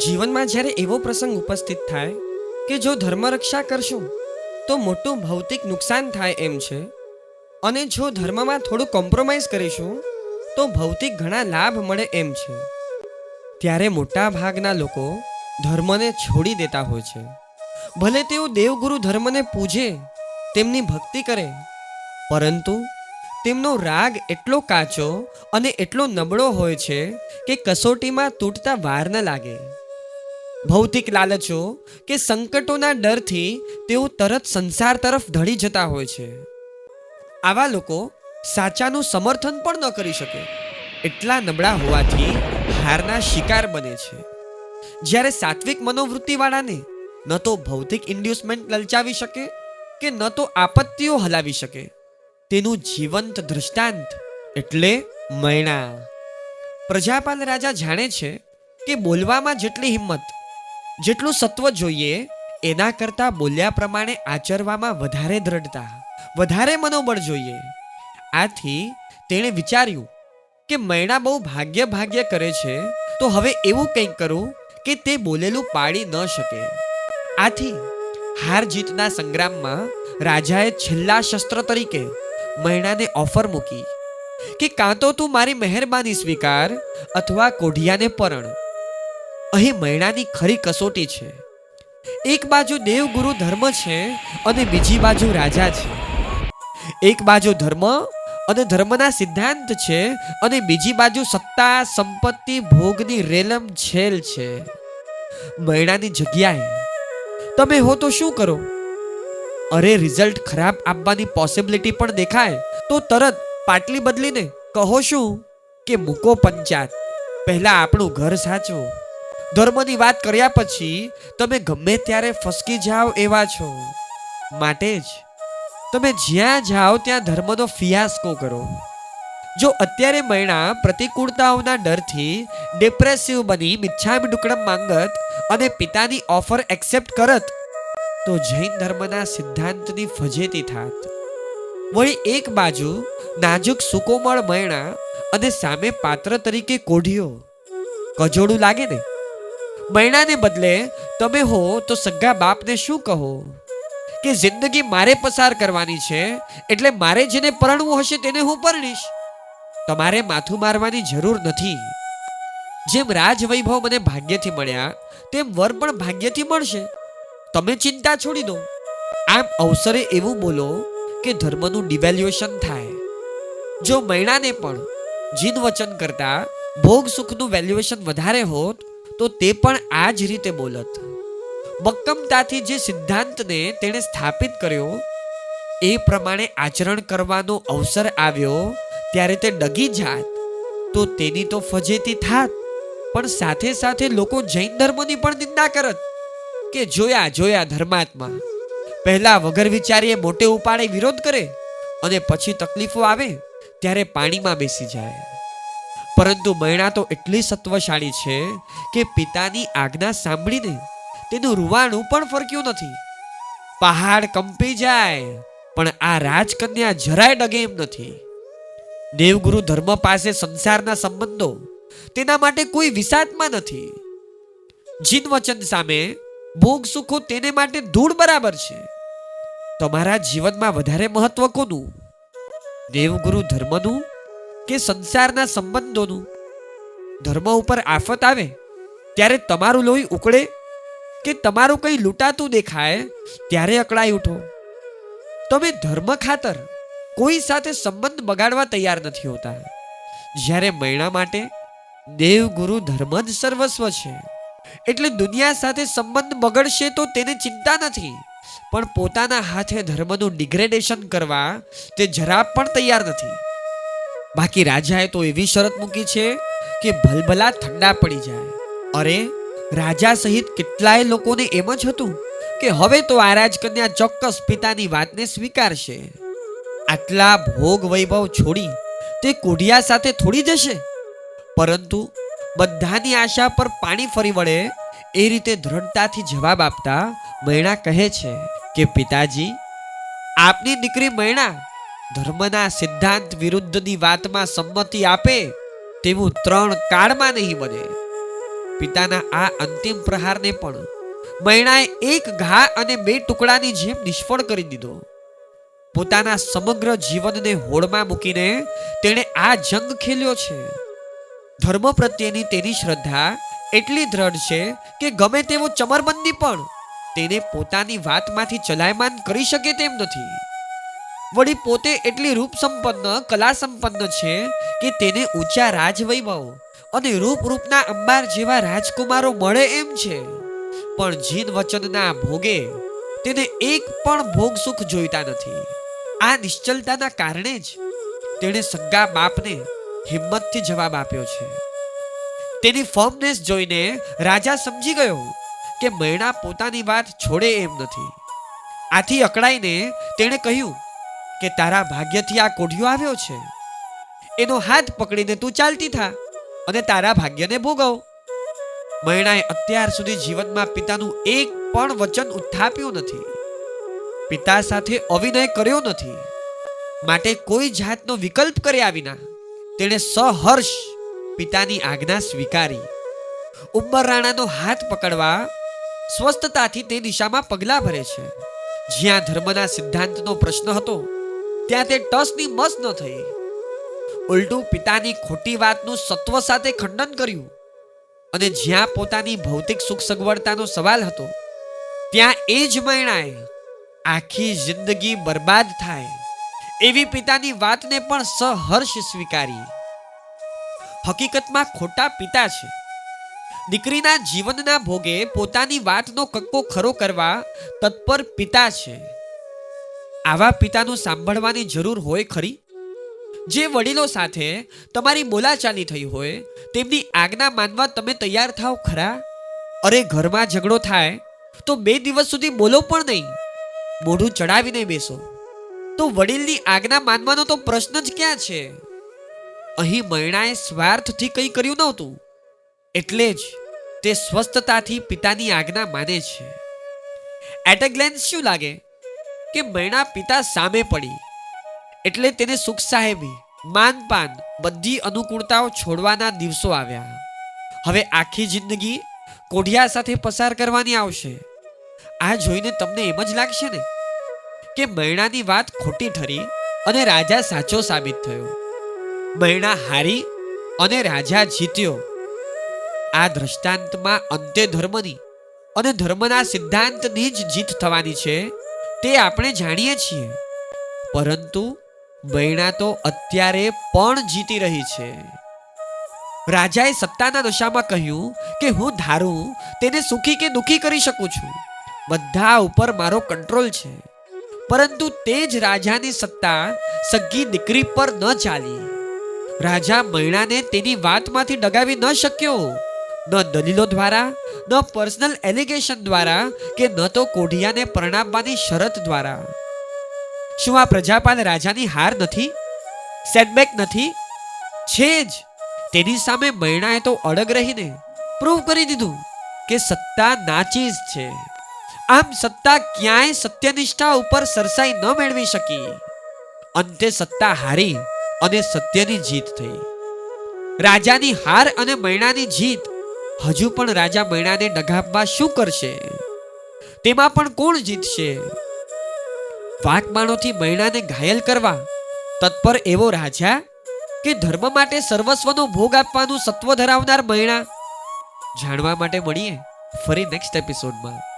જીવનમાં જ્યારે એવો પ્રસંગ ઉપસ્થિત થાય કે જો ધર્મ રક્ષા કરશું, તો મોટું ભૌતિક નુકસાન થાય એમ છે. અને જો ધર્મમાં થોડું કોમ્પ્રોમાઇઝ કરીશું, તો ભૌતિક ઘણા લાભ મળે એમ છે. ત્યારે મોટા ભાગના લોકો ધર્મને છોડી દેતા હોય છે. ભલે તેઓ દેવગુરુ ધર્મને પૂજે, તેમની ભક્તિ કરે, પરંતુ તેમનો રાગ એટલો કાચો અને એટલો નબળો હોય છે કે કસોટીમાં તૂટતા વાર ન લાગે. ભૌતિક લાલચો કે સંકટોના ડરથી તેઓ તરત સંસાર તરફ ઢળી જતા હોય છે. આવા લોકો સાચાનું સમર્થન પણ ન કરી શકે. એટલા નબળા હોવાથી હારના શિકાર બને છે. જ્યારે સાત્વિક મનોવૃત્તિવાળાને ન તો ભૌતિક ઇન્ડ્યુસમેન્ટ લલચાવી શકે કે ન તો આપત્તિઓ હલાવી શકે. તેનું જીવંત દૃષ્ટાંત એટલે મૈણા. પ્રજાપાલ રાજા જાણે છે કે બોલવામાં જેટલી હિંમત જેટલું સત્વ જોઈએ, એના કરતાં બોલ્યા પ્રમાણે આચરવામાં વધારે દ્રઢતા, વધારે મનોબળ જોઈએ. આથી તેણે વિચાર્યું કે મૈણા બહુ ભાગ્ય ભાગ્ય કરે છે, તો હવે એવું કંઈક કરું કે તે બોલેલું પાડી ન શકે. આથી હાર જીતના સંગ્રામમાં રાજાએ છેલ્લા શસ્ત્ર તરીકે મૈણાને ઓફર મૂકી કે કાં તો તું મારી મહેરબાની સ્વીકાર અથવા કોઢિયાને પરણ. અહીં મૈણાની ખરી કસોટી છે. એક બાજુ દેવગુરુ ધર્મ છે અને બીજી બાજુ રાજા છે. એક બાજુ ધર્મ અને ધર્મના સિદ્ધાંત છે અને બીજી બાજુ સત્તા, સંપત્તિ, ભોગની રેલમ, છેલ છે. મૈણાની જગ્યાએ તમે હો તો શું કરો? અરે, રિઝલ્ટ ખરાબ આપવાની પોસિબિલિટી પણ દેખાય તો તરત પાટલી બદલીને કહો શું? કે મૂકો પંચાત પહેલા આપણું ઘર સાચવો. ધર્મની વાત કર્યા પછી તમે ગમે ત્યારે ફસકી જાઓ એવા છો. માટે જ તમે જ્યાં જાઓ ત્યાં ધર્મનો ફિયાસ્કો કરો. જો અત્યારે મૈણા પ્રતિકૂળતાઓના ડરથી ડિપ્રેસિવ બની મિચ્છામ ડુકડમ માંગત અને પિતાની ઓફર એક્સેપ્ટ કરત, તો જૈન ધર્મના સિદ્ધાંતની ફજેતી થાત. વળી એક બાજુ નાજુક સુકોમળ મૈણા અને સામે પાત્ર તરીકે કોઢિયો. કજોડું લાગે ને? મૈણાને બદલે તમે હો તો સગા બાપને શું કહો? કે જિંદગી મારે પસાર કરવાની છે, એટલે મારે જેને પરણવું હશે તેને હું પરણીશ. તમારે માથું મારવાની જરૂર નથી. જેમ રાજવૈભવ મને ભાગ્યથી મળ્યા, તેમ વર પણ ભાગ્યથી મળશે. તમે ચિંતા છોડી દો. આમ અવસરે એવું બોલો કે ધર્મનું ડિવેલ્યુએશન થાય. જો મૈણાને પણ જીન વચન કરતા ભોગ સુખનું વેલ્યુએશન વધારે હોત તો તે પણ આ જ રીતે બોલત. મક્કમતાથી જે સિદ્ધાંતને તેણે સ્થાપિત કર્યો, એ પ્રમાણે આચરણ કરવાનો અવસર આવ્યો, ત્યારે તે ડગી જાત. તો તેની તો ફજેતી થાત, પણ સાથે સાથે લોકો જૈન ધર્મની પણ નિંદા કરત કે જોયા જોયા ધર્માત્મા. પહેલા વગર વિચારીએ મોટે ઉપાડે વિરોધ કરે અને પછી તકલીફો આવે, ત્યારે પાણીમાં બેસી જાય. પરંતુ મૈણા તો એટલી સત્વશાળી છે કે પિતાની આજ્ઞા સાંભળીને તેનું રૂવાણું પણ ફરક્યું નથી. પહાડ કંપી જાય, પણ આ રાજકન્યા જરાય ડગે એમ નથી. દેવગુરુ ધર્મ પાસે સંસારના સંબંધો તેના માટે કોઈ વિષાદમાં નથી. જીન વચન સામે ભોગ સુખો તેને માટે ધૂળ બરાબર છે. તમારા જીવનમાં વધારે મહત્વ કોનું? દેવગુરુ ધર્મનું કે સંસારના સંબંધોનું ધર્મ ઉપર આફત આવે, ત્યારે તમારું લોહી ઉકળે કે તમારું કંઈ લૂંટાતું દેખાય, ત્યારે અકળાઈ ઉઠો. તમે ધર્મ ખાતર કોઈ સાથે સંબંધ બગાડવા તૈયાર નથી હોતા. જ્યારે મૈણા માટે દેવગુરુ ધર્મ જ સર્વસ્વ છે. એટલે દુનિયા સાથે સંબંધ બગડશે તો તેને ચિંતા નથી. પણ પોતાના હાથે ધર્મનું ડિગ્રેડેશન કરવા તે જરા પણ તૈયાર નથી. બાકી રાજાએ તો એવી શરત મૂકી છે કે ભલભલા ઠંડા પડી જાય. અરે, રાજા સહિત કેટલાય લોકોને એમ જ હતું કે હવે તો આ રાજકન્યા ચોક્કસ પિતાની વાતને સ્વીકારશે. આટલા ભોગ વૈભવ છોડી તે કોઢિયા સાથે થોડી જશે? પરંતુ બધાની આશા પર પાણી ફરી વળે એ રીતે દ્રઢતાથી જવાબ આપતા મૈણા કહે છે કે, પિતાજી, આપની દીકરી મૈણા ધર્મના સિદ્ધાંત વિરુદ્ધની વાતમાં સંમતિ આપે તેવું ત્રણ કાળમાં નહીં બને. પિતાના આ અંતિમ પ્રહારને પણ મૈણાએ એક ઘા અને બે ટુકડાની જેમ નિષ્ફળ કરી દીધો. પોતાના સમગ્ર જીવનને હોડમાં મૂકીને તેણે આ જંગ ખેલ્યો છે. ધર્મ પ્રત્યેની તેની શ્રદ્ધા એટલી દ્રઢ છે કે ગમે તેવો ચમરબંધી પણ તેને પોતાની વાતમાંથી ચલાયમાન કરી શકે તેમ નથી. વળી પોતે એટલી રૂપ સંપન્ન કલા સંપન્ન છે કે તેને ઊંચા રાજવૈભવ અને રૂપ રૂપના અંબાર જેવા રાજકુમારો મળે એમ છે. પણ જીન વચનના ભોગે તેને એક પણ ભોગ સુખ જોઈતા નથી. આ નિશ્ચલતાના કારણે જ તેણે સગા બાપને હિંમતથી જવાબ આપ્યો છે. તેની ફર્મનેસ જોઈને રાજા સમજી ગયો કે મૈણા પોતાની વાત છોડે એમ નથી. આથી અકળાઈને તેણે કહ્યું કે તારા ભાગ્યથી આ કોઢિયો આવ્યો છે? એનો હાથ પકડીને તું ચાલતી થા અને તારા ભાગ્યને ભોગવ. મૈણાએ અત્યાર સુધી જીવનમાં પિતાનું એક પણ વચન ઉત્થાપ્યું નથી. પિતા સાથે અવિનય કર્યો નથી. માટે કોઈ જાતનો વિકલ્પ કર્યા વિના તેણે સહર્ષ પિતાની આજ્ઞા સ્વીકારી. ઉંબર રાણાનો હાથ પકડવા સ્વસ્થતાથી તે દિશામાં પગલાં ભરે છે. જ્યાં ધર્મના સિદ્ધાંતનો પ્રશ્ન હતો ત્યાં તે ટસની મસ ન થઈ. ઉલટું પિતાની ખોટી વાતનું સત્વ સાથે ખંડન કર્યું. અને જ્યાં પોતાની ભૌતિક સુખ સગવડતાનો સવાલ હતો, ત્યાં એ જ મૈણાએ આખી જિંદગી બરબાદ થાય. એવી પિતાની વાતને પણ સહર્ષ સ્વીકારી. હકીકતમાં ખોટા પિતા છે. દીકરીના જીવનના ભોગે પોતાની વાતનો કક્કો ખરો કરવા તત્પર પિતા છે. આવા પિતાનું સાંભળવાની જરૂર હોય ખરી? જે વડીલો સાથે તમારી બોલાચાલી થઈ હોય, તેમની આજ્ઞા માનવા તમે તૈયાર થાવ ખરા? અરે, ઘરમાં ઝઘડો થાય, તો બે દિવસ સુધી બોલો પણ નહીં. મોઢું ચડાવીને બેસો. તો વડીલની આજ્ઞા માનવાનો તો પ્રશ્ન જ ક્યાં છે? અહીં મૈણાએ સ્વાર્થથી કંઈ કર્યું નહોતું. એટલે જ તે સ્વસ્થતાથી પિતાની આજ્ઞા માને છે. એટ અ ગ્લેન્સ શું લાગે? કે મૈણા પિતા સામે પડી. એટલે તેને સુખ સાહેબી, માનપાન, બધી અનુકૂળતાઓ છોડવાના દિવસો આવ્યા. હવે આખી જિંદગી કોઢિયા સાથે પસાર કરવાની આવશે. આ જોઈને તમને એમ જ લાગશે ને? કે મૈણાની વાત ખોટી ઠરી અને રાજા સાચો સાબિત થયો. મૈણા હારી અને રાજા જીત્યો. આ દ્રષ્ટાંતમાં અંતે ધર્મની અને ધર્મના સિદ્ધાંતની જ જીત થવાની છે તે આપણે જાણીએ છીએ. પરંતુ મૈણા તો અત્યારે પણ જીતી રહી છે. રાજાએ સત્તાના નશામાં કહ્યું કે હું ધારું તેને સુખી કે દુખી કરી શકું છું. બધા ઉપર મારો કંટ્રોલ છે. પરંતુ તે જ રાજાની સત્તા સગી દીકરી પર ન ચાલી. રાજા મૈણાને તેની વાતમાંથી ડગાવી ન શક્યો. ન દલીલો દ્વારા ન પર્સનલ એલિગેશન દ્વારા કે ન તો કોઢિયાને પરણાવવાની શરત દ્વારા. શું આ પ્રજાપાલ રાજાની હાર નથી? સેટબેક નથી? છે જ. તેની સામે મૈણાએ તો અડગ રહીને પ્રૂવ કરી દીધું કે સત્તા નાચીજ છે. આમ સત્તા ક્યાંય સત્યનિષ્ઠા ઉપર સરસાઈ ન મેળવી શકી. અંતે સત્તા હારી અને સત્યની જીત થઈ. રાજાની હાર અને મૈણાની જીત હજુ પણ રાજા મૈણાને ડઘાપવા શું કરશે? તેમાં પણ કોણ જીતશે? વાકબાણોથી મૈણાને ઘાયલ કરવા તત્પર એવો રાજા કે ધર્મ માટે સર્વસ્વનો ભોગ આપવાનું સત્વ ધરાવનાર મૈણા જાણવા માટે મળીએ ફરી નેક્સ્ટ એપિસોડમાં